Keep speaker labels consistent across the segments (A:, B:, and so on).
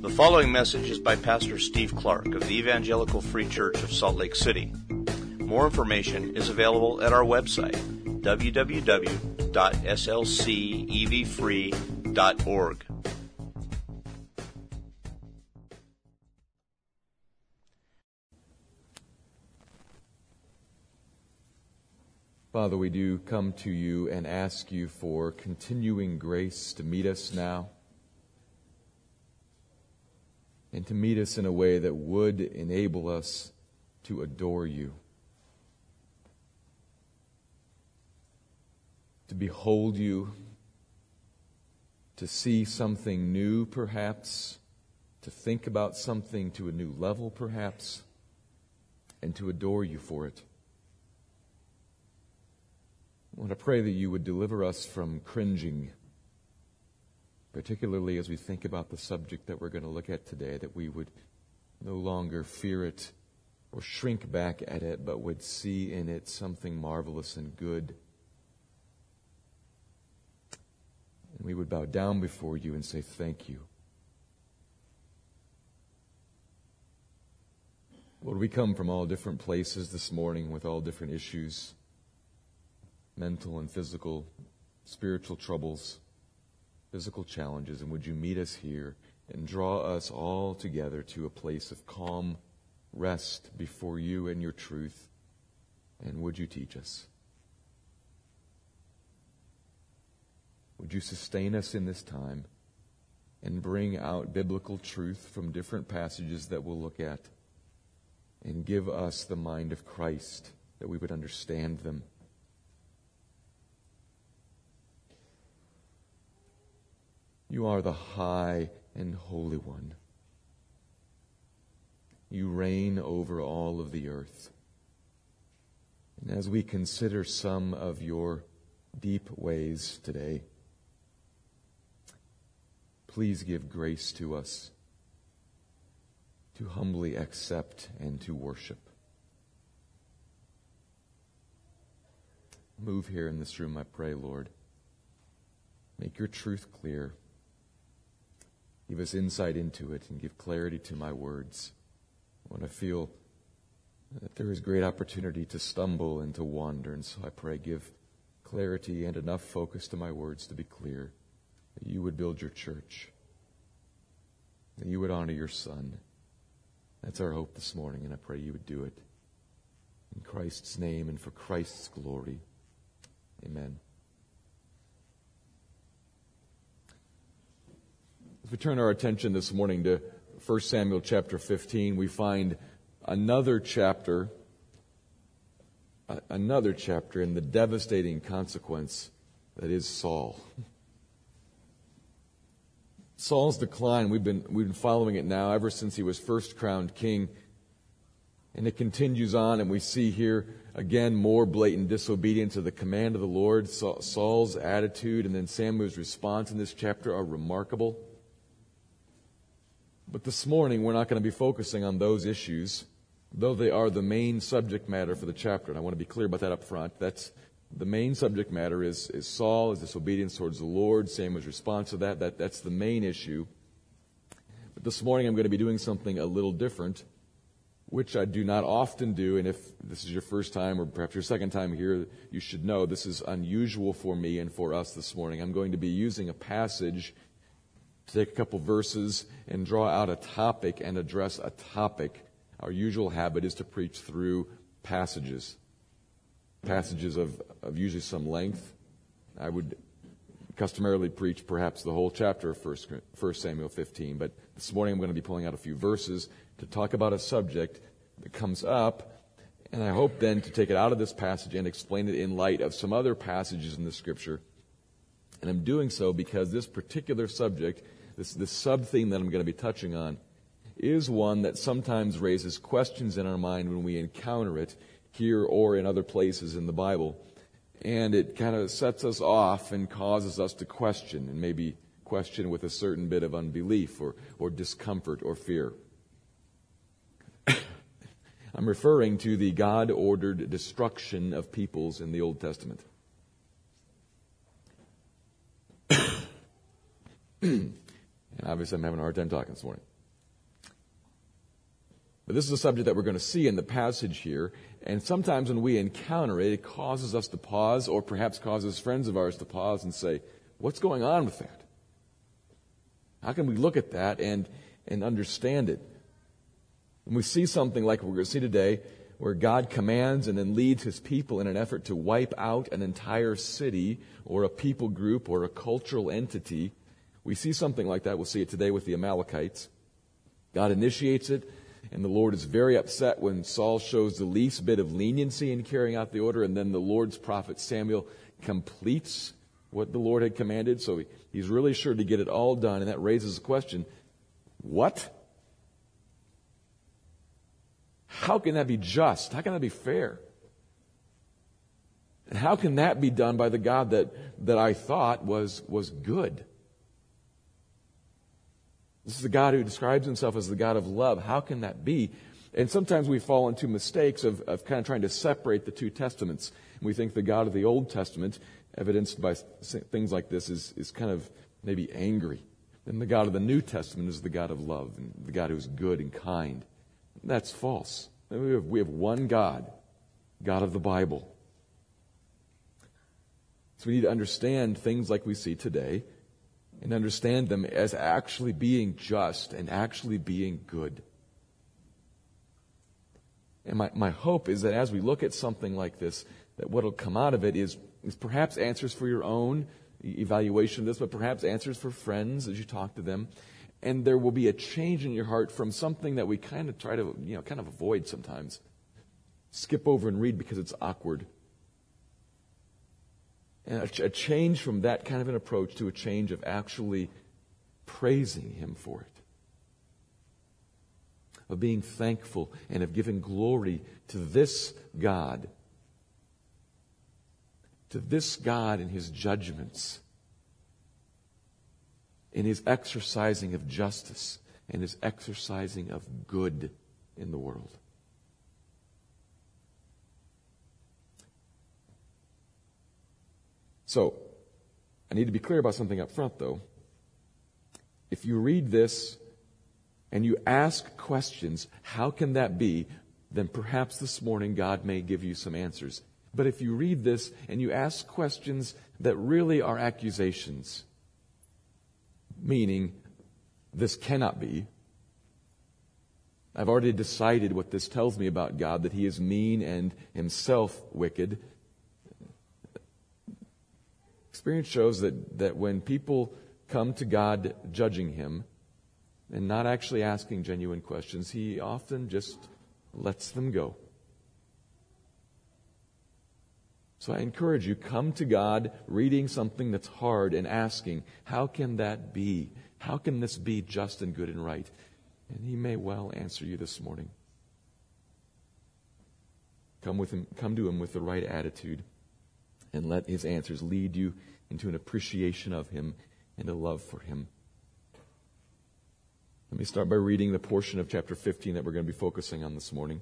A: The following message is by Pastor Steve Clark of the Evangelical Free Church of Salt Lake City. More information is available at our website, www.slcevfree.org.
B: Father, we do come to you and ask you for continuing grace to meet us now and to meet us in a way that would enable us to adore you, to behold you, to see something new, perhaps, to think about something to a new level, perhaps, and to adore you for it. I want to pray that you would deliver us from cringing particularly as we think about the subject that we're going to look at today, that we would no longer fear it or shrink back at it, but would see in it something marvelous and good. And we would bow down before you and say, Thank you. Lord, we come from all different places this morning with all different issues mental and physical, spiritual troubles physical challenges, and would you meet us here and draw us all together to a place of calm rest before you and your truth, and would you teach us? Would you sustain us in this time and bring out biblical truth from different passages that we'll look at and give us the mind of Christ that we would understand them You are the high and holy one. You reign over all of the earth. And as we consider some of your deep ways today, please give grace to us to humbly accept and to worship. Move here in this room, I pray, Lord. Make your truth clear. Give us insight into it and give clarity to my words. I feel that there is great opportunity to stumble and to wander, and so I pray, give clarity and enough focus to my words to be clear, that you would build your church, that you would honor your Son. That's our hope this morning, and I pray you would do it. In Christ's name and for Christ's glory. Amen. As we turn our attention this morning to 1 Samuel chapter 15, we find another chapter, another chapter in the devastating consequence that is Saul. Saul's decline, we've been, we've been following it now ever since he was first crowned king. And it continues on, and we see here again more blatant disobedience to the command of the Lord. Saul's attitude and then Samuel's response in this chapter are remarkable. But this morning, we're not going to be focusing on those issues, though they are the main subject matter for the chapter. And I want to be clear about that up front. That's the main subject matter is, is Saul, his disobedience towards the Lord, Samuel's response to that. that. That's the main issue. But this morning, I'm going to be doing something a little different, which I do not often do. And if this is your first time or perhaps your second time here, you should know this is unusual for me and for us this morning. I'm going to be using a passage take a couple verses and draw out a topic and address a topic. Our usual habit is to preach through passages, passages of, of usually some length. I would customarily preach perhaps the whole chapter of 1 Samuel 15, but this morning I'm going to be pulling out a few verses to talk about a subject that comes up, and I hope then to take it out of this passage and explain it in light of some other passages in the scripture. And I'm doing so because this particular subject this, this sub theme that I'm going to be touching on, is one that sometimes raises questions in our mind when we encounter it here or in other places in the Bible. And it kind of sets us off and causes us to question, and maybe question with a certain bit of unbelief or, or discomfort or fear. I'm referring to the God ordered destruction of peoples in the Old Testament. Obviously, I'm having a hard time talking this morning. But this is a subject that we're going to see in the passage here. And sometimes when we encounter it, it causes us to pause, or perhaps causes friends of ours to pause and say, What's going on with that? How can we look at that and, and understand it? When we see something like we're going to see today, where God commands and then leads his people in an effort to wipe out an entire city or a people group or a cultural entity, we see something like that. We'll see it today with the Amalekites. God initiates it, and the Lord is very upset when Saul shows the least bit of leniency in carrying out the order, and then the Lord's prophet Samuel completes what the Lord had commanded. So he's really sure to get it all done, and that raises the question what? How can that be just? How can that be fair? And how can that be done by the God that, that I thought was, was good? This is the God who describes himself as the God of love. How can that be? And sometimes we fall into mistakes of, of kind of trying to separate the two testaments. We think the God of the Old Testament, evidenced by things like this, is, is kind of maybe angry. And the God of the New Testament is the God of love and the God who is good and kind. That's false. We have, we have one God, God of the Bible. So we need to understand things like we see today and understand them as actually being just and actually being good. And my, my hope is that as we look at something like this, that what will come out of it is, is perhaps answers for your own evaluation of this, but perhaps answers for friends as you talk to them, and there will be a change in your heart from something that we kind of try to, you know, kind of avoid sometimes. Skip over and read because it's awkward. And a, a change from that kind of an approach to a change of actually praising Him for it. Of being thankful and of giving glory to this God. To this God and His judgments in his exercising of justice and his exercising of good in the world. So, I need to be clear about something up front, though. If you read this and you ask questions, how can that be? Then perhaps this morning God may give you some answers. But if you read this and you ask questions that really are accusations, meaning this cannot be. I've already decided what this tells me about God, that he is mean and himself wicked. Experience shows that, that when people come to God judging him and not actually asking genuine questions, he often just lets them go. So I encourage you, come to God reading something that's hard and asking, how can that be? How can this be just and good and right? And He may well answer you this morning. Come with him, come to him with the right attitude and let his answers lead you into an appreciation of him and a love for him. Let me start by reading the portion of chapter 15 that we're going to be focusing on this morning.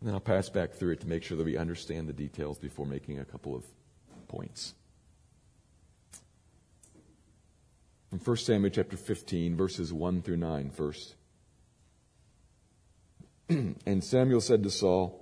B: And then I'll pass back through it to make sure that we understand the details before making a couple of points. From 1 Samuel chapter 15, verses 1 through 9 first. and Samuel said to Saul,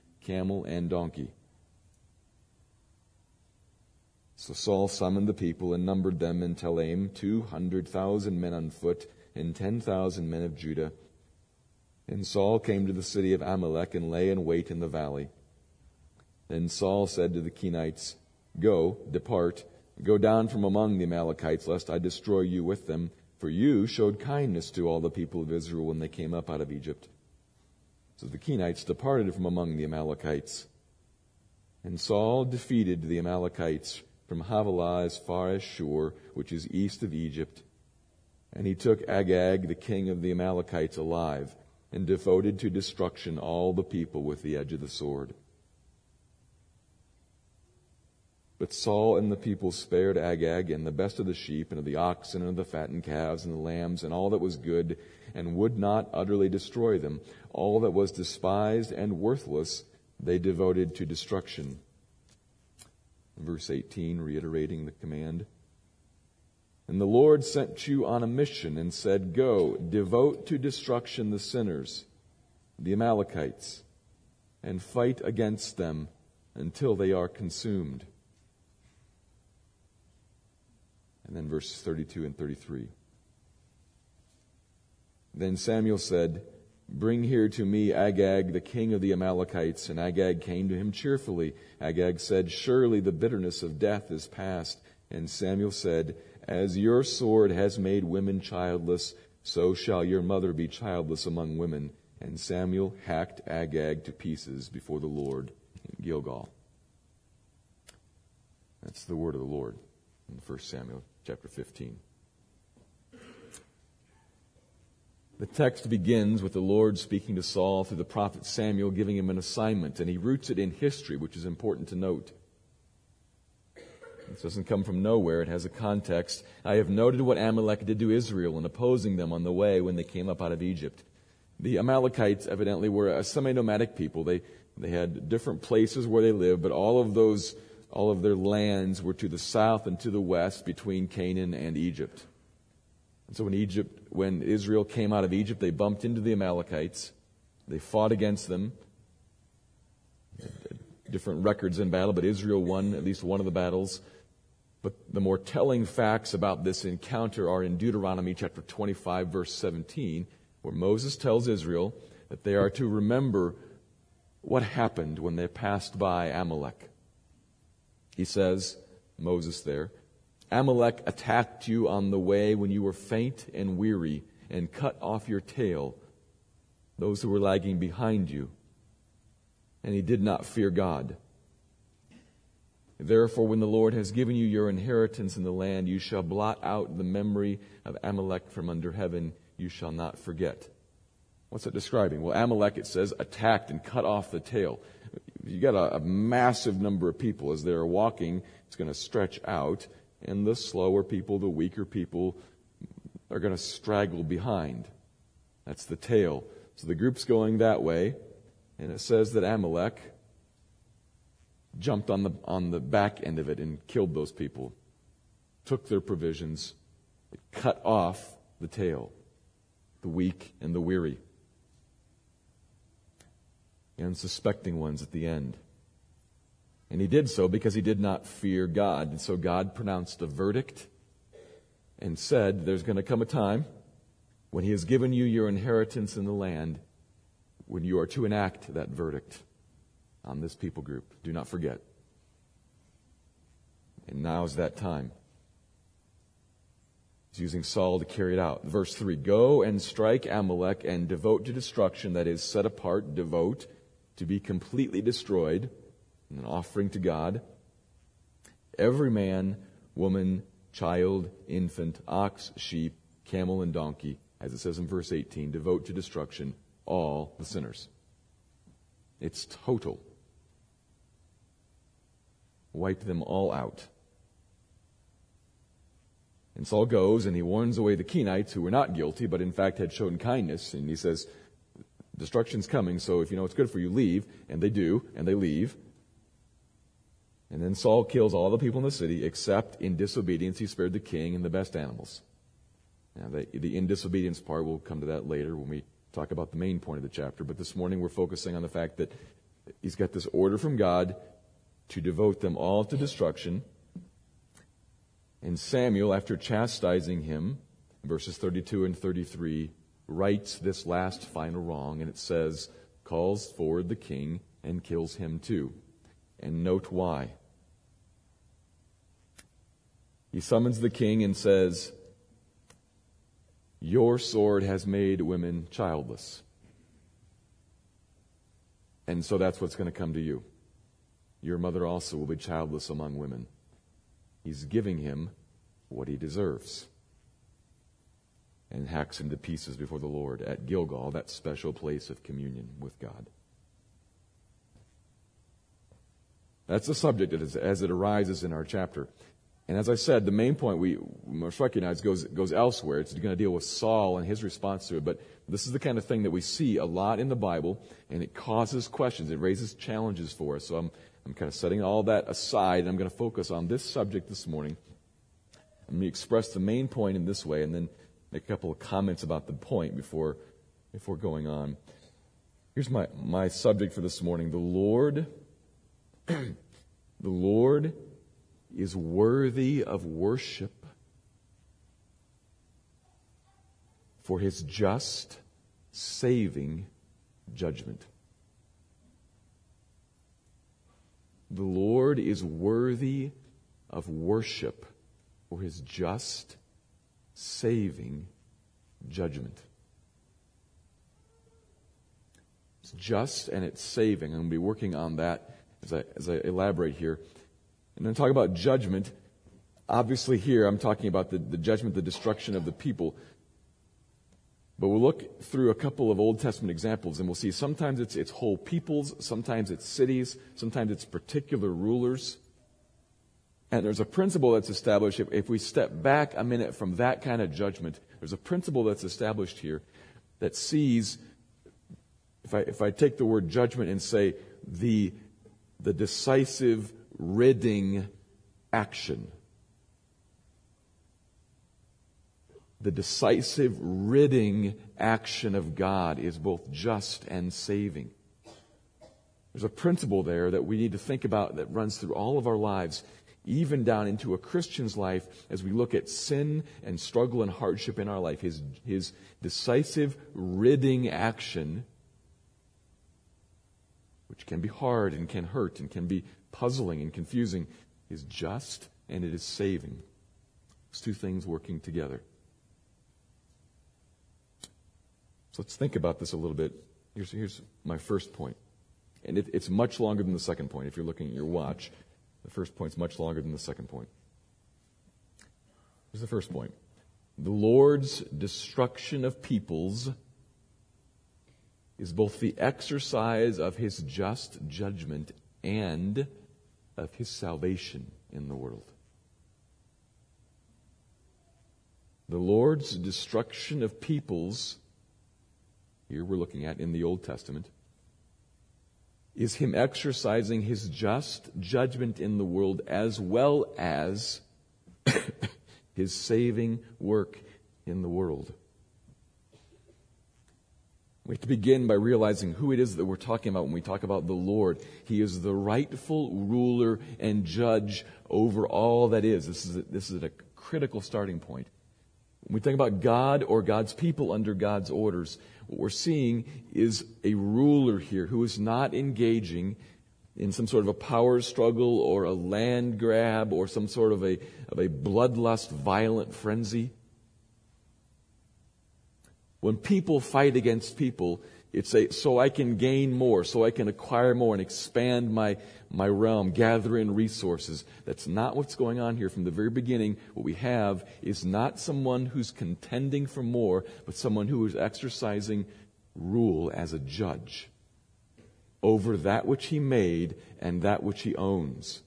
B: camel and donkey. So Saul summoned the people and numbered them in Telaim, two hundred thousand men on foot, and ten thousand men of Judah. And Saul came to the city of Amalek and lay in wait in the valley. Then Saul said to the Kenites, Go, depart, go down from among the Amalekites, lest I destroy you with them, for you showed kindness to all the people of Israel when they came up out of Egypt. So the Kenites departed from among the Amalekites. And Saul defeated the Amalekites from Havilah as far as Shur, which is east of Egypt, And he took Agag, the king of the Amalekites, alive, and devoted to destruction all the people with the edge of the sword. But Saul and the people spared Agag and the best of the sheep and of the oxen and of the fattened calves and the lambs and all that was good and would not utterly destroy them. All that was despised and worthless they devoted to destruction. Verse 18, reiterating the command. And the Lord sent you on a mission and said, Go, devote to destruction the sinners, the Amalekites, and fight against them until they are consumed. And then verses 32 and 33. Then Samuel said, Bring here to me Agag, the king of the Amalekites. And Agag came to him cheerfully. Agag said, Surely the bitterness of death is past. And Samuel said, as your sword has made women childless, so shall your mother be childless among women. And Samuel hacked Agag to pieces before the Lord in Gilgal. That's the word of the Lord in 1 Samuel chapter 15. The text begins with the Lord speaking to Saul through the prophet Samuel, giving him an assignment, and he roots it in history, which is important to note. This doesn't come from nowhere. It has a context. I have noted what Amalek did to Israel in opposing them on the way when they came up out of Egypt. The Amalekites evidently were a semi-nomadic people. They, they had different places where they lived, but all of those, all of their lands were to the south and to the west between Canaan and Egypt. And so when Egypt, when Israel came out of Egypt, they bumped into the Amalekites. They fought against them. Different records in battle, but Israel won at least one of the battles. But the more telling facts about this encounter are in Deuteronomy chapter 25 verse 17, where Moses tells Israel that they are to remember what happened when they passed by Amalek. He says, Moses there, Amalek attacked you on the way when you were faint and weary and cut off your tail, those who were lagging behind you. And he did not fear God. Therefore, when the Lord has given you your inheritance in the land, you shall blot out the memory of Amalek from under heaven. You shall not forget. What's it describing? Well, Amalek, it says, attacked and cut off the tail. You got a, a massive number of people as they're walking. It's going to stretch out, and the slower people, the weaker people, are going to straggle behind. That's the tail. So the group's going that way, and it says that Amalek jumped on the, on the back end of it and killed those people, took their provisions, cut off the tail, the weak and the weary, and suspecting ones at the end. And he did so because he did not fear God. And so God pronounced a verdict and said, There's going to come a time when he has given you your inheritance in the land when you are to enact that verdict on this people group. Do not forget. And now is that time. He's using Saul to carry it out. Verse 3 Go and strike Amalek and devote to destruction, that is, set apart, devote, to be completely destroyed, an offering to God. Every man, woman, child, infant, ox, sheep, camel, and donkey, as it says in verse 18, devote to destruction all the sinners. It's total wipe them all out. And Saul goes and he warns away the Kenites who were not guilty, but in fact had shown kindness. And he says, Destruction's coming, so if you know it's good for you, leave. And they do, and they leave. And then Saul kills all the people in the city, except in disobedience he spared the king and the best animals. Now, the, the in disobedience part, we'll come to that later when we talk about the main point of the chapter. But this morning we're focusing on the fact that he's got this order from God to devote them all to destruction. And Samuel, after chastising him, verses 32 and 33, rights this last final wrong, and it says, calls forward the king and kills him too. And note why. He summons the king and says, Your sword has made women childless. And so that's what's going to come to you. Your mother also will be childless among women. He's giving him what he deserves. and hacks him to pieces before the Lord at Gilgal, that special place of communion with God. That's the subject as it arises in our chapter. And as I said, the main point we must recognize goes, goes elsewhere. It's going to deal with Saul and his response to it. But this is the kind of thing that we see a lot in the Bible, and it causes questions. It raises challenges for us. So I'm, I'm kind of setting all that aside, and I'm going to focus on this subject this morning. Let me express the main point in this way, and then make a couple of comments about the point before, before going on. Here's my, my subject for this morning. The Lord, the Lord is worthy of worship for his just, saving judgment. The Lord is worthy of worship for his just, saving judgment. It's just and it's saving. I'm going to be working on that as I, as I elaborate here. And then talk about judgment. Obviously, here I'm talking about the, the judgment, the destruction of the people. But we'll look through a couple of Old Testament examples and we'll see sometimes it's, it's whole peoples, sometimes it's cities, sometimes it's particular rulers. And there's a principle that's established. If, if we step back a minute from that kind of judgment, there's a principle that's established here that sees, if I, if I take the word judgment and say the, the decisive ridding action, the decisive ridding action of God is both just and saving. There's a principle there that we need to think about that runs through all of our lives even down into a Christian's life as we look at sin and struggle and hardship in our life. His, his decisive ridding action, which can be hard and can hurt and can be puzzling and confusing, is just and it is saving. Those two things working together. So let's think about this a little bit. Here's, here's my first point. And it, it's much longer than the second point if you're looking at your watch. The first point's much longer than the second point. Here's the first point. The Lord's destruction of peoples is both the exercise of his just judgment and of his salvation in the world. The Lord's destruction of peoples, here we're looking at in the Old Testament, is him exercising his just judgment in the world as well as his saving work in the world. We have to begin by realizing who it is that we're talking about when we talk about the Lord. He is the rightful ruler and judge over all that is. This is a, this is a critical starting point. When we think about God or God's people under God's orders, what we're seeing is a ruler here who is not engaging in some sort of a power struggle or a land grab or some sort of a, of a bloodlust violent frenzy. When people fight against people, it's a, so I can gain more, so I can acquire more and expand my, my realm, gather in resources. That's not what's going on here from the very beginning. What we have is not someone who's contending for more, but someone who is exercising rule as a judge over that which he made and that which he owns.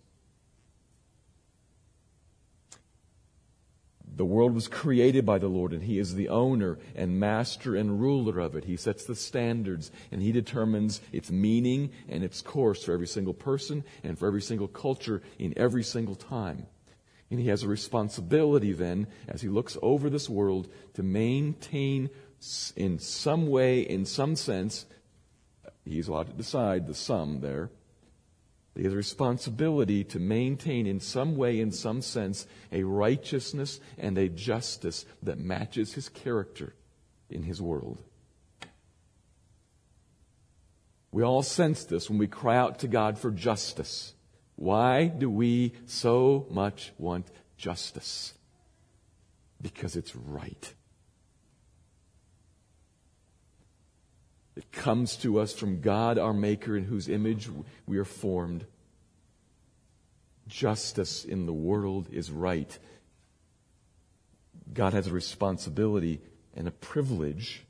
B: The world was created by the Lord, and He is the owner and master and ruler of it. He sets the standards, and He determines its meaning and its course for every single person and for every single culture in every single time. And He has a responsibility then, as He looks over this world, to maintain in some way, in some sense, He's allowed to decide the sum there he has a responsibility to maintain in some way, in some sense, a righteousness and a justice that matches his character in his world. We all sense this when we cry out to God for justice. Why do we so much want justice? Because it's right. It comes to us from God, our Maker, in whose image we are formed. Justice in the world is right. God has a responsibility and a privilege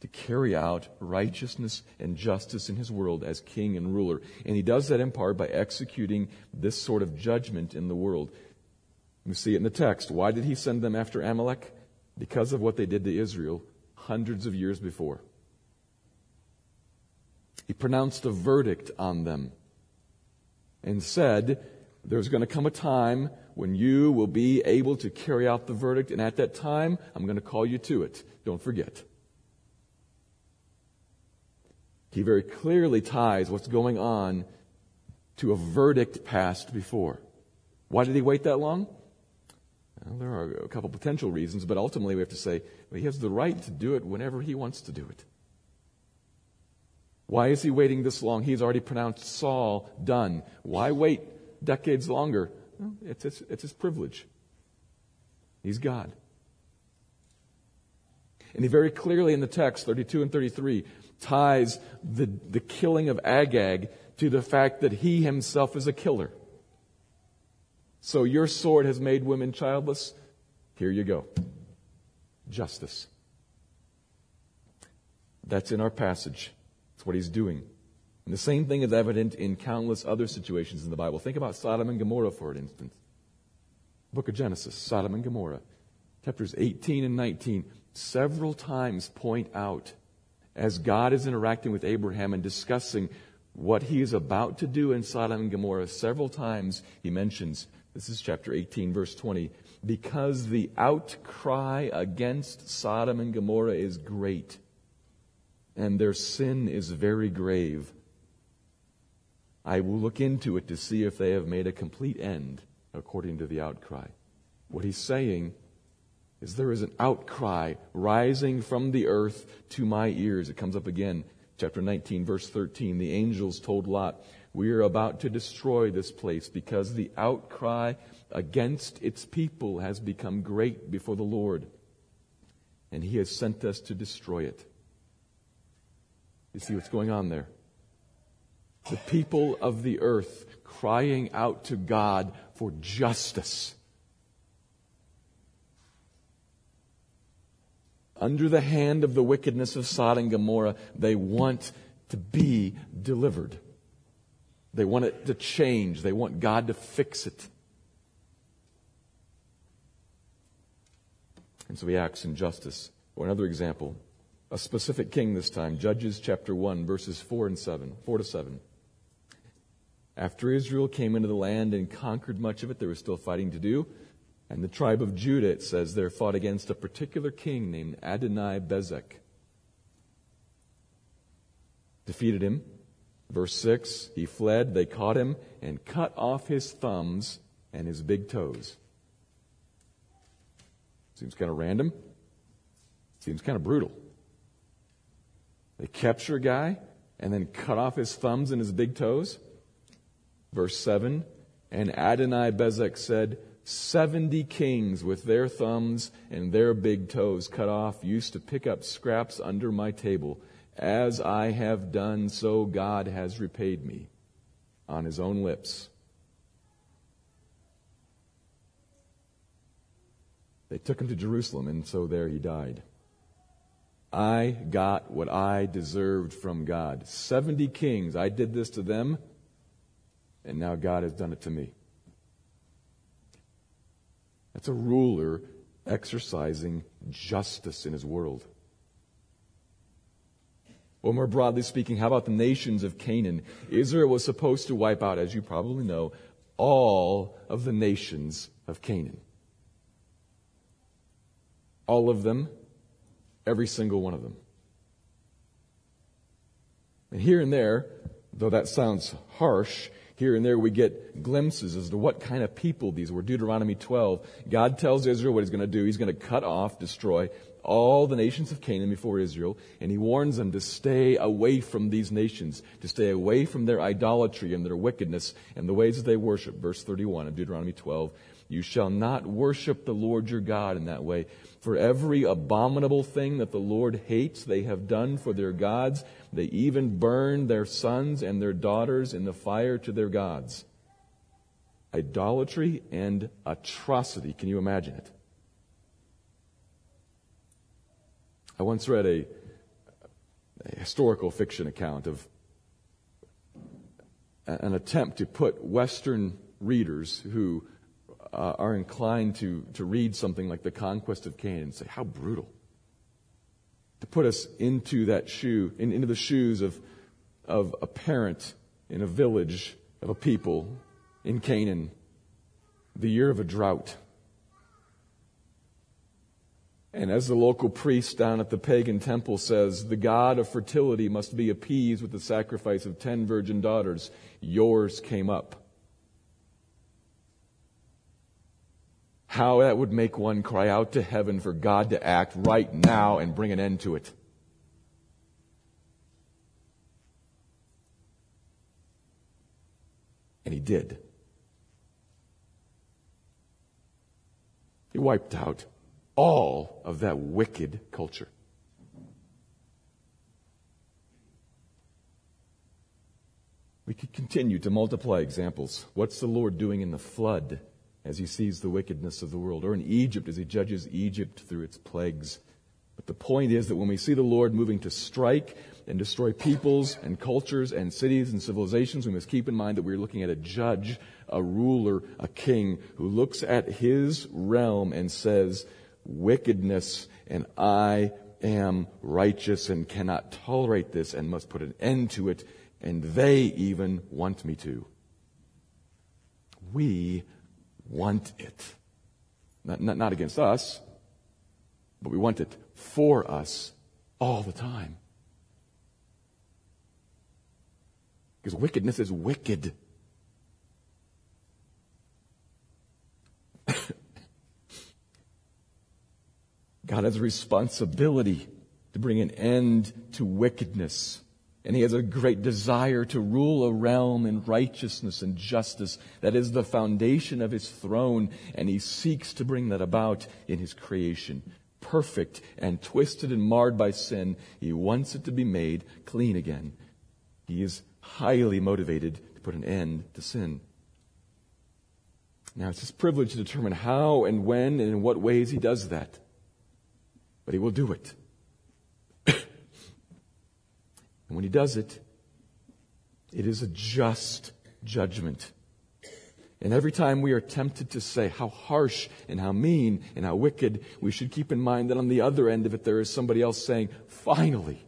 B: to carry out righteousness and justice in his world as king and ruler. And he does that in part by executing this sort of judgment in the world. You see it in the text. Why did he send them after Amalek? Because of what they did to Israel hundreds of years before. He pronounced a verdict on them and said, There's going to come a time when you will be able to carry out the verdict, and at that time, I'm going to call you to it. Don't forget. He very clearly ties what's going on to a verdict passed before. Why did he wait that long? Well, there are a couple potential reasons, but ultimately we have to say well, he has the right to do it whenever he wants to do it. Why is he waiting this long? He's already pronounced Saul done. Why wait decades longer? It's, it's, it's his privilege. He's God. And he very clearly in the text, 32 and 33, ties the, the killing of Agag to the fact that he himself is a killer. So your sword has made women childless. Here you go. Justice. That's in our passage. That's what he's doing. And the same thing is evident in countless other situations in the Bible. Think about Sodom and Gomorrah, for instance. Book of Genesis, Sodom and Gomorrah. Chapters 18 and 19 several times point out as God is interacting with Abraham and discussing what he is about to do in Sodom and Gomorrah, several times he mentions, this is chapter 18, verse 20, because the outcry against Sodom and Gomorrah is great, and their sin is very grave. I will look into it to see if they have made a complete end according to the outcry. What he's saying is there is an outcry rising from the earth to my ears. It comes up again, chapter 19, verse 13. The angels told Lot, We are about to destroy this place because the outcry against its people has become great before the Lord, and he has sent us to destroy it. You see what's going on there? The people of the earth crying out to God for justice under the hand of the wickedness of Sodom and Gomorrah, they want to be delivered. They want it to change. They want God to fix it. And so he acts in justice. Or another example, a specific king this time, Judges chapter 1, verses 4 and 7, 4 to 7. After Israel came into the land and conquered much of it, there was still fighting to do. And the tribe of Judah, it says, there fought against a particular king named Adonai Bezek. Defeated him. Verse 6 He fled, they caught him, and cut off his thumbs and his big toes. Seems kind of random. Seems kind of brutal. They capture a guy and then cut off his thumbs and his big toes. Verse 7 And Adonai Bezek said, Seventy kings with their thumbs and their big toes cut off used to pick up scraps under my table. As I have done, so God has repaid me on his own lips. They took him to Jerusalem, and so there he died. I got what I deserved from God. Seventy kings, I did this to them, and now God has done it to me. That's a ruler exercising justice in his world. Or more broadly speaking, how about the nations of Canaan? Israel was supposed to wipe out, as you probably know, all of the nations of Canaan. All of them, every single one of them. And here and there, though that sounds harsh, here and there we get glimpses as to what kind of people these were. Deuteronomy 12. God tells Israel what he's going to do. He's going to cut off, destroy all the nations of Canaan before Israel, and he warns them to stay away from these nations, to stay away from their idolatry and their wickedness and the ways that they worship. Verse 31 of Deuteronomy 12. You shall not worship the Lord your God in that way. For every abominable thing that the Lord hates, they have done for their gods. They even burn their sons and their daughters in the fire to their gods. Idolatry and atrocity. Can you imagine it? I once read a, a historical fiction account of an attempt to put Western readers who uh, are inclined to, to read something like the conquest of Canaan and say, how brutal. To put us into that shoe, in, into the shoes of, of a parent in a village of a people in Canaan, the year of a drought. And as the local priest down at the pagan temple says, the god of fertility must be appeased with the sacrifice of ten virgin daughters. Yours came up. How that would make one cry out to heaven for God to act right now and bring an end to it. And he did. He wiped out all of that wicked culture. We could continue to multiply examples. What's the Lord doing in the flood as he sees the wickedness of the world, or in Egypt as he judges Egypt through its plagues? But the point is that when we see the Lord moving to strike and destroy peoples and cultures and cities and civilizations, we must keep in mind that we're looking at a judge, a ruler, a king who looks at his realm and says, wickedness, and I am righteous and cannot tolerate this and must put an end to it, and they even want me to. We want it. Not, not, not against us, but we want it for us all the time. Because wickedness is wicked. God has a responsibility to bring an end to wickedness. And he has a great desire to rule a realm in righteousness and justice. That is the foundation of his throne. And he seeks to bring that about in his creation. Perfect and twisted and marred by sin. He wants it to be made clean again. He is highly motivated to put an end to sin. Now, it's his privilege to determine how and when and in what ways he does that. But he will do it. and when he does it, it is a just judgment. And every time we are tempted to say how harsh and how mean and how wicked, we should keep in mind that on the other end of it, there is somebody else saying, finally,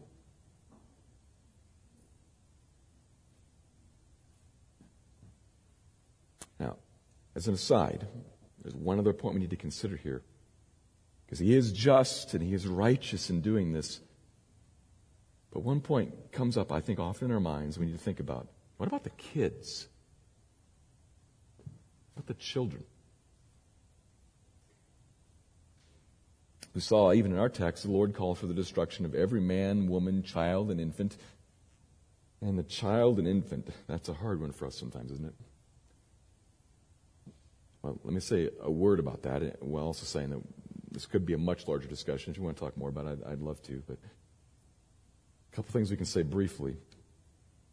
B: Now, As an aside, there's one other point we need to consider here. Because he is just and he is righteous in doing this. But one point comes up, I think, often in our minds need to think about. What about the kids? What about the children? We saw even in our text, the Lord calls for the destruction of every man, woman, child, and infant. And the child and infant, that's a hard one for us sometimes, isn't it? Well, let me say a word about that while also saying that this could be a much larger discussion. If you want to talk more about it, I'd, I'd love to. But couple things we can say briefly,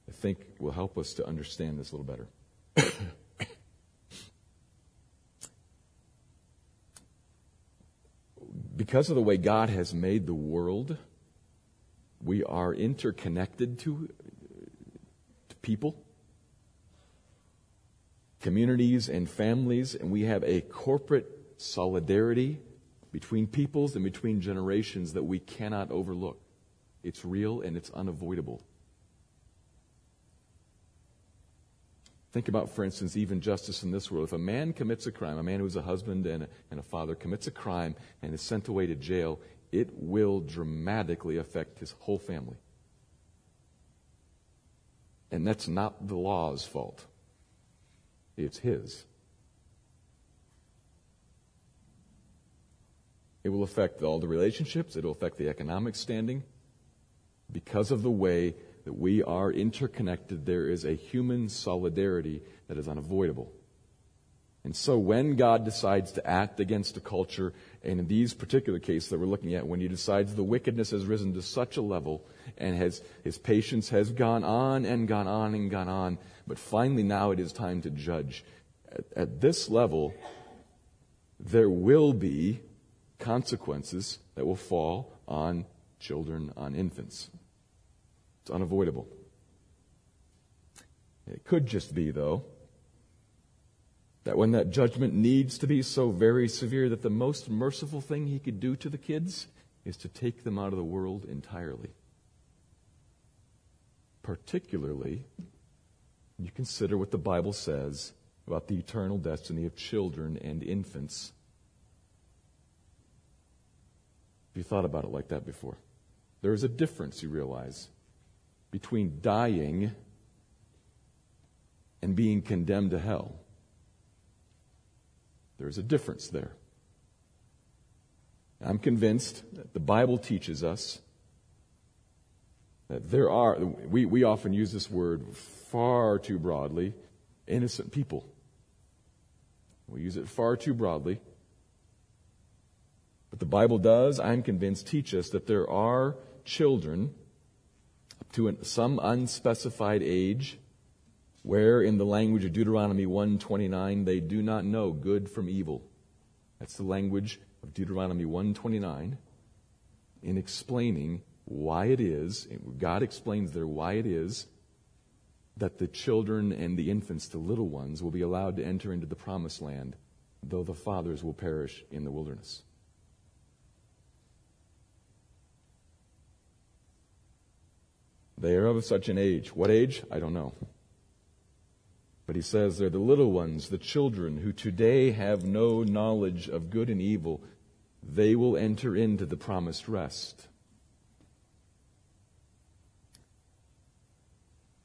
B: I think will help us to understand this a little better. because of the way God has made the world, we are interconnected to, to people communities and families, and we have a corporate solidarity between peoples and between generations that we cannot overlook. It's real and it's unavoidable. Think about, for instance, even justice in this world. If a man commits a crime, a man who's a husband and a, and a father commits a crime and is sent away to jail, it will dramatically affect his whole family. And that's not the law's fault. It's His. It will affect all the relationships, it will affect the economic standing. Because of the way that we are interconnected, there is a human solidarity that is unavoidable. And so when God decides to act against a culture, and in these particular cases that we're looking at, when he decides the wickedness has risen to such a level and has, his patience has gone on and gone on and gone on, but finally now it is time to judge. At, at this level, there will be consequences that will fall on children on infants. It's unavoidable. It could just be, though, that when that judgment needs to be so very severe that the most merciful thing he could do to the kids is to take them out of the world entirely. Particularly, you consider what the Bible says about the eternal destiny of children and infants. Have you thought about it like that before? There is a difference, you realize, between dying and being condemned to hell. There's a difference there. I'm convinced that the Bible teaches us that there are, we, we often use this word far too broadly, innocent people. We use it far too broadly. But the Bible does, I'm convinced, teach us that there are children to some unspecified age where in the language of Deuteronomy 129 they do not know good from evil. That's the language of Deuteronomy 129 in explaining why it is, God explains there why it is that the children and the infants, the little ones, will be allowed to enter into the promised land, though the fathers will perish in the wilderness. They are of such an age. What age? I don't know. But he says they're the little ones, the children who today have no knowledge of good and evil. They will enter into the promised rest.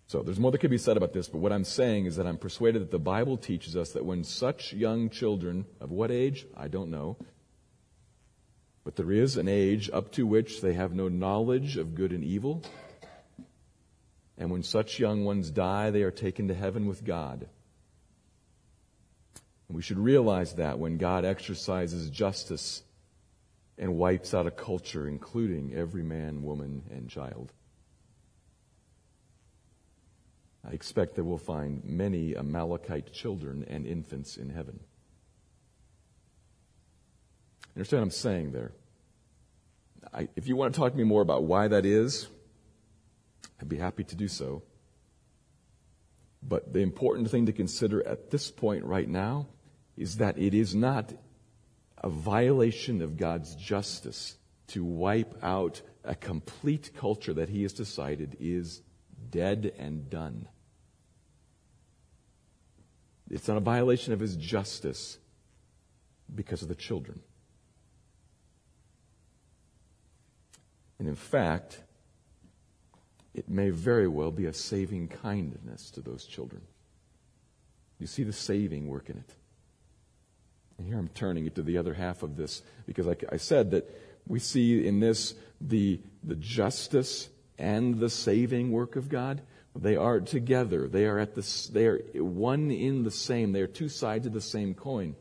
B: So there's more that could be said about this, but what I'm saying is that I'm persuaded that the Bible teaches us that when such young children, of what age? I don't know. But there is an age up to which they have no knowledge of good and evil. And when such young ones die, they are taken to heaven with God. And we should realize that when God exercises justice and wipes out a culture, including every man, woman, and child. I expect that we'll find many Amalekite children and infants in heaven. Understand what I'm saying there? I, if you want to talk to me more about why that is, I'd be happy to do so. But the important thing to consider at this point right now is that it is not a violation of God's justice to wipe out a complete culture that He has decided is dead and done. It's not a violation of His justice because of the children. And in fact, it may very well be a saving kindness to those children. You see the saving work in it. And here I'm turning it to the other half of this because like I said that we see in this the, the justice and the saving work of God. They are together. They are at the, they are one in the same. They are two sides of the same coin.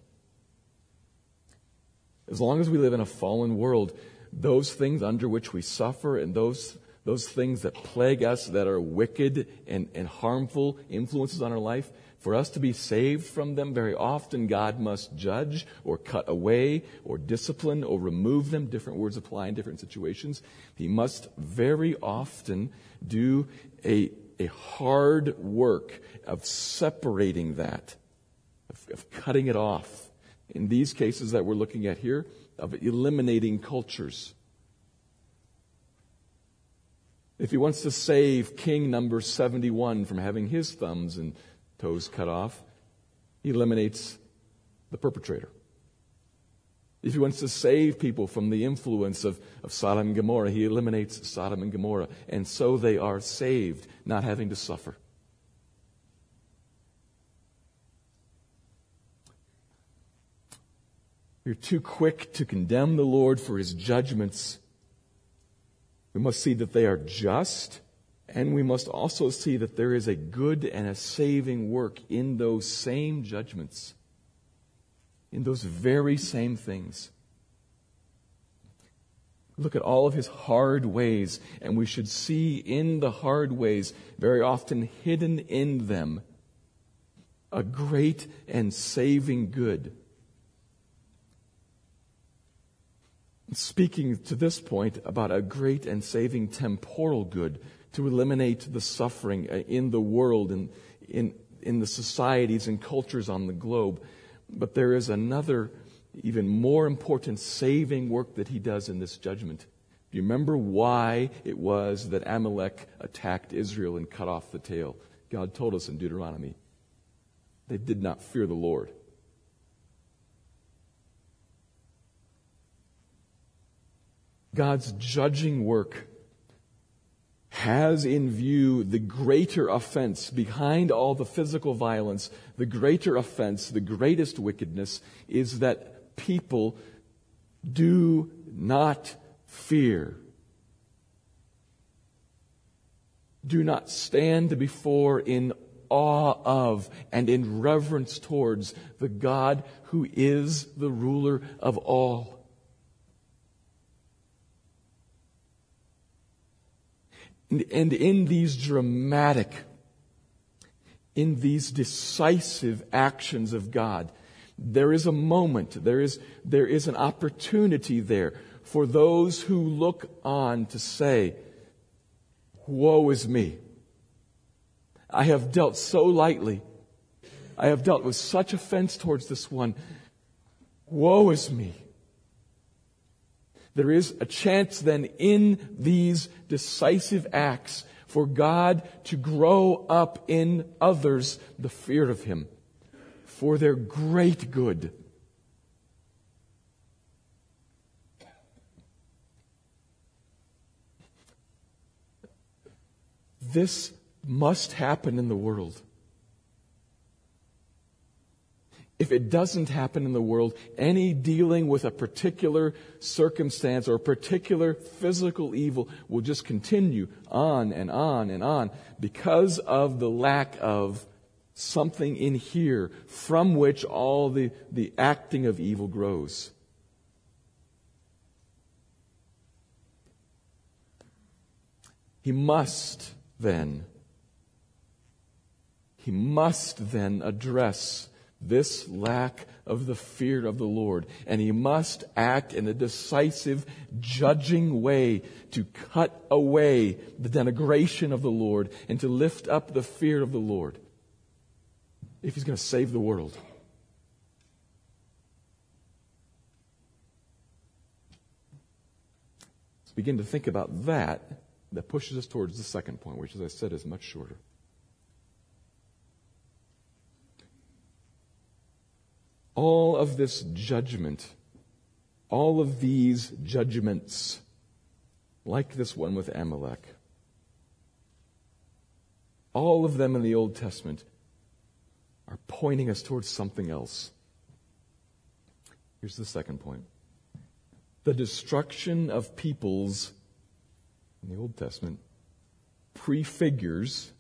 B: As long as we live in a fallen world, those things under which we suffer and those those things that plague us, that are wicked and, and harmful influences on our life, for us to be saved from them, very often God must judge or cut away or discipline or remove them. Different words apply in different situations. He must very often do a, a hard work of separating that, of, of cutting it off. In these cases that we're looking at here, of eliminating cultures if he wants to save king number 71 from having his thumbs and toes cut off, he eliminates the perpetrator. If he wants to save people from the influence of, of Sodom and Gomorrah, he eliminates Sodom and Gomorrah. And so they are saved, not having to suffer. You're too quick to condemn the Lord for his judgments we must see that they are just, and we must also see that there is a good and a saving work in those same judgments, in those very same things. Look at all of his hard ways, and we should see in the hard ways, very often hidden in them, a great and saving good. Speaking to this point about a great and saving temporal good to eliminate the suffering uh, in the world and in, in the societies and cultures on the globe. But there is another, even more important saving work that he does in this judgment. Do you remember why it was that Amalek attacked Israel and cut off the tail? God told us in Deuteronomy. They did not fear the Lord. God's judging work has in view the greater offense behind all the physical violence, the greater offense, the greatest wickedness is that people do not fear. Do not stand before in awe of and in reverence towards the God who is the ruler of all. And in these dramatic, in these decisive actions of God, there is a moment, there is, there is an opportunity there for those who look on to say, Woe is me. I have dealt so lightly. I have dealt with such offense towards this one. Woe is me. There is a chance then in these decisive acts for God to grow up in others the fear of Him for their great good. This must happen in the world. If it doesn't happen in the world, any dealing with a particular circumstance or a particular physical evil will just continue on and on and on because of the lack of something in here from which all the, the acting of evil grows. He must then, he must then address this lack of the fear of the Lord. And he must act in a decisive, judging way to cut away the denigration of the Lord and to lift up the fear of the Lord if he's going to save the world. Let's begin to think about that. That pushes us towards the second point, which, as I said, is much shorter. All of this judgment, all of these judgments, like this one with Amalek, all of them in the Old Testament are pointing us towards something else. Here's the second point the destruction of peoples in the Old Testament prefigures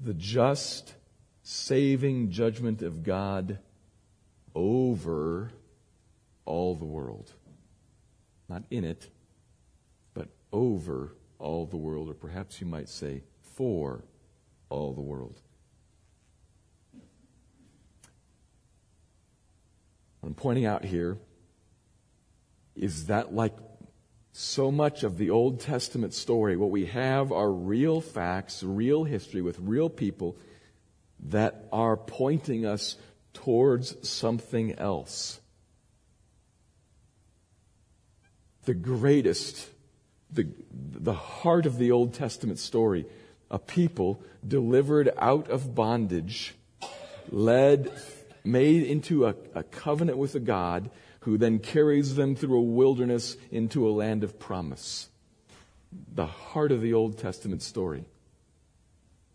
B: the just saving judgment of God over all the world. Not in it, but over all the world, or perhaps you might say for all the world. What I'm pointing out here is that, like so much of the Old Testament story, what we have are real facts, real history with real people that are pointing us towards something else. The greatest, the, the heart of the Old Testament story, a people delivered out of bondage, led, made into a, a covenant with a God who then carries them through a wilderness into a land of promise. The heart of the Old Testament story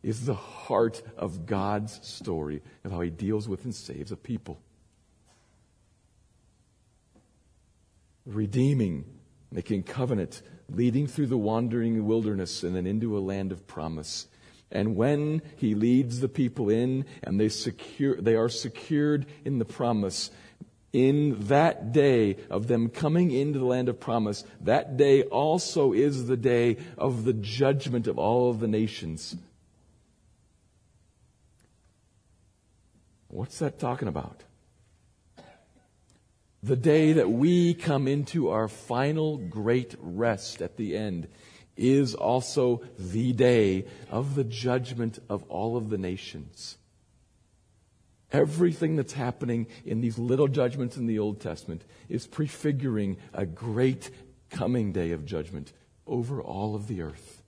B: is the heart of God's story of how he deals with and saves a people. Redeeming, making covenant, leading through the wandering wilderness and then into a land of promise. And when he leads the people in and they secure, they are secured in the promise, in that day of them coming into the land of promise, that day also is the day of the judgment of all of the nations. What's that talking about? the day that we come into our final great rest at the end, is also the day of the judgment of all of the nations. Everything that's happening in these little judgments in the Old Testament is prefiguring a great coming day of judgment over all of the earth.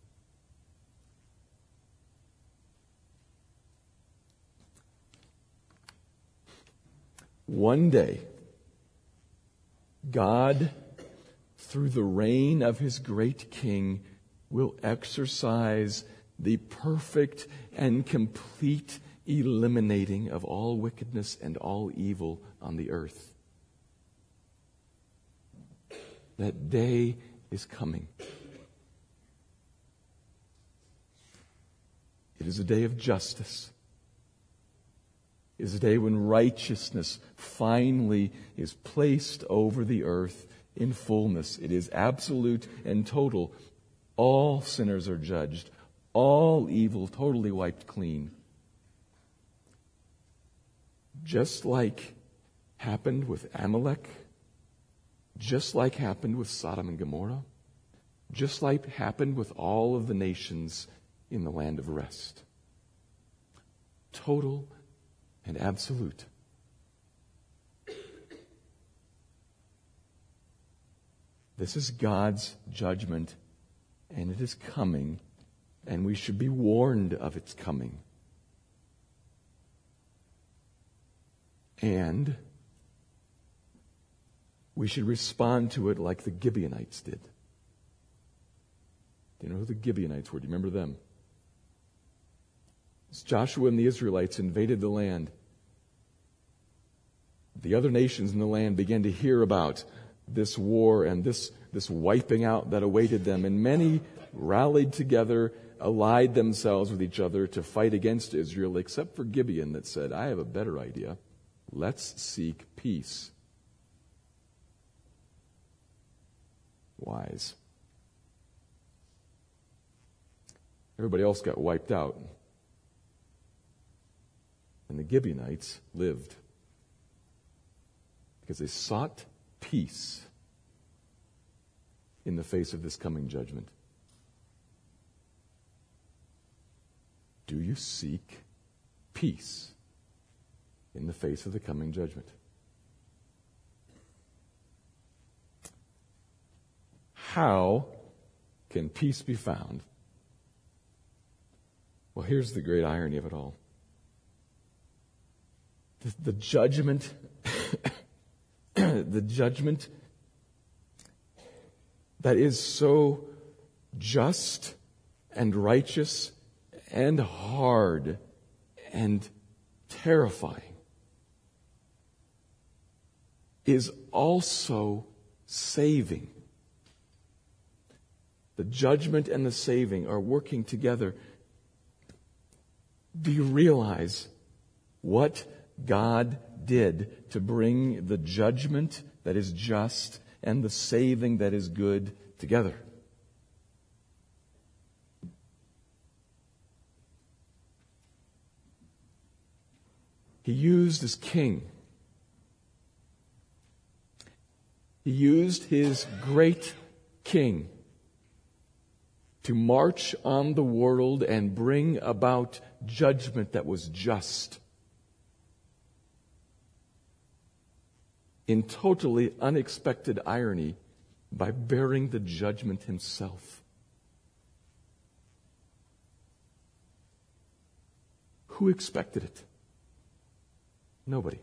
B: One day, God, through the reign of his great king, will exercise the perfect and complete eliminating of all wickedness and all evil on the earth. That day is coming. It is a day of justice. Is a day when righteousness finally is placed over the earth in fullness. It is absolute and total. All sinners are judged. All evil totally wiped clean just like happened with Amalek, just like happened with Sodom and Gomorrah, just like happened with all of the nations in the land of rest. Total and absolute. This is God's judgment, and it is coming, and we should be warned of its coming. And we should respond to it like the Gibeonites did. Do you know who the Gibeonites were? Do you remember them? As Joshua and the Israelites invaded the land, the other nations in the land began to hear about this war and this, this wiping out that awaited them. And many rallied together, allied themselves with each other to fight against Israel, except for Gibeon that said, I have a better idea. Let's seek peace. Wise. Everybody else got wiped out. And the Gibeonites lived because they sought peace in the face of this coming judgment. Do you seek peace? in the face of the coming judgment. How can peace be found? Well, here's the great irony of it all. The, the judgment, the judgment that is so just and righteous and hard and terrifying is also saving. The judgment and the saving are working together. Do you realize what God did to bring the judgment that is just and the saving that is good together? He used his king He used his great king to march on the world and bring about judgment that was just. In totally unexpected irony, by bearing the judgment himself. Who expected it? Nobody.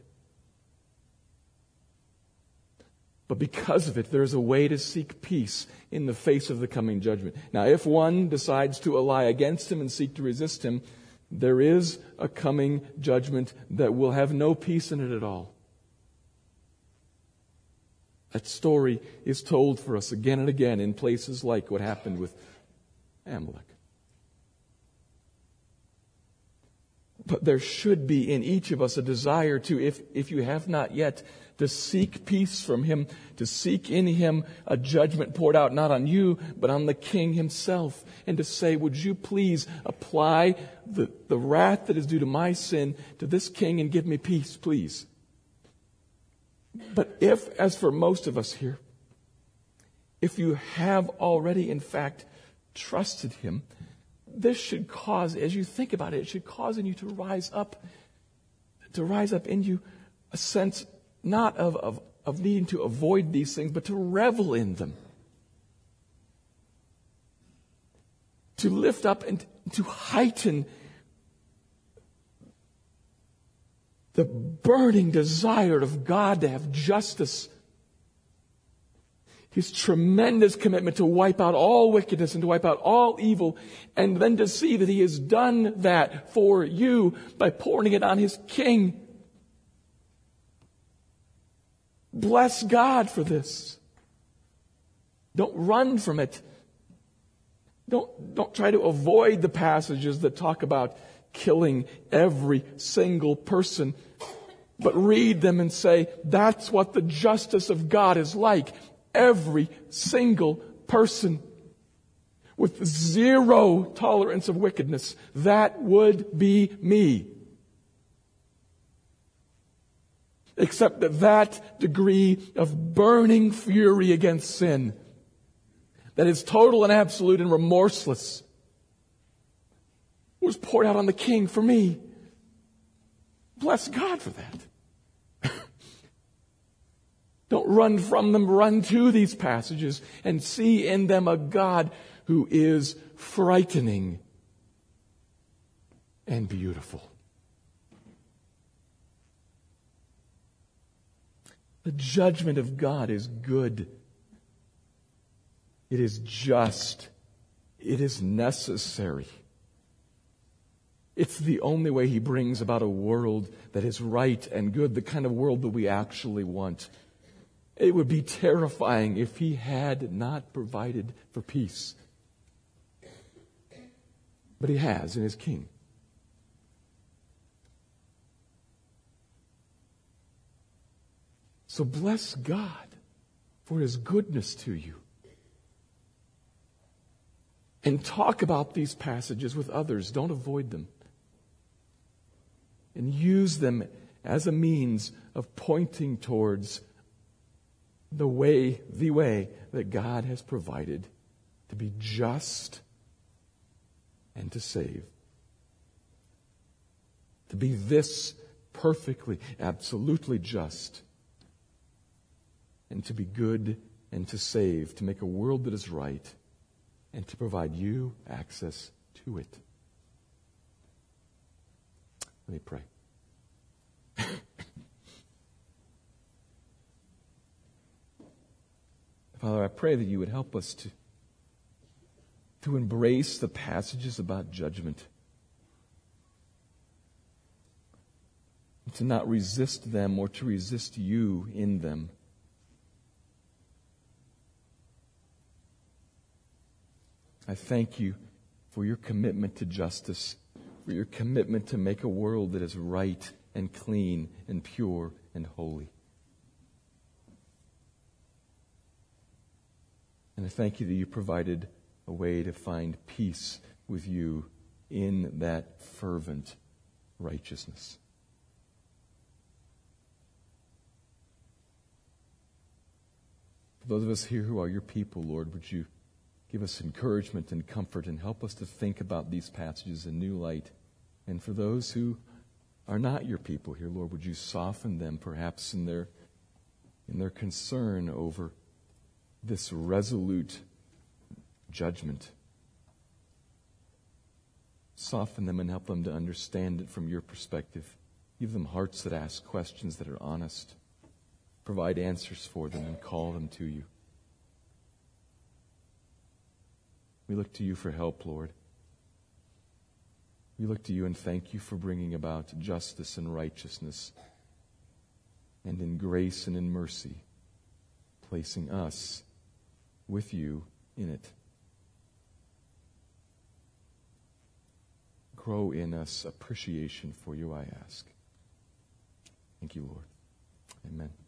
B: But because of it, there's a way to seek peace in the face of the coming judgment. Now, if one decides to ally against him and seek to resist him, there is a coming judgment that will have no peace in it at all. That story is told for us again and again in places like what happened with Amalek. But there should be in each of us a desire to, if, if you have not yet, to seek peace from Him, to seek in Him a judgment poured out not on you, but on the King Himself, and to say, would you please apply the, the wrath that is due to my sin to this King and give me peace, please? But if, as for most of us here, if you have already, in fact, trusted Him, this should cause, as you think about it, it should cause in you to rise up, to rise up in you a sense not of, of, of needing to avoid these things, but to revel in them. To lift up and to heighten the burning desire of God to have justice his tremendous commitment to wipe out all wickedness and to wipe out all evil, and then to see that he has done that for you by pouring it on his king. Bless God for this. Don't run from it. Don't, don't try to avoid the passages that talk about killing every single person, but read them and say, that's what the justice of God is like every single person with zero tolerance of wickedness. That would be me. Except that that degree of burning fury against sin, that is total and absolute and remorseless, was poured out on the king for me. Bless God for that. Don't run from them, run to these passages and see in them a God who is frightening and beautiful. The judgment of God is good. It is just. It is necessary. It's the only way He brings about a world that is right and good, the kind of world that we actually want. It would be terrifying if he had not provided for peace. But he has in his king. So bless God for his goodness to you. And talk about these passages with others. Don't avoid them. And use them as a means of pointing towards the way, the way that God has provided to be just and to save. To be this perfectly, absolutely just, and to be good and to save, to make a world that is right, and to provide you access to it. Let me pray. Father, I pray that you would help us to, to embrace the passages about judgment, to not resist them or to resist you in them. I thank you for your commitment to justice, for your commitment to make a world that is right and clean and pure and holy. And I thank you that you provided a way to find peace with you in that fervent righteousness. For those of us here who are your people, Lord, would you give us encouragement and comfort and help us to think about these passages in new light? And for those who are not your people here, Lord, would you soften them perhaps in their, in their concern over this resolute judgment. Soften them and help them to understand it from your perspective. Give them hearts that ask questions that are honest. Provide answers for them and call them to you. We look to you for help, Lord. We look to you and thank you for bringing about justice and righteousness, and in grace and in mercy, placing us with you in it. Grow in us appreciation for you, I ask. Thank you, Lord. Amen.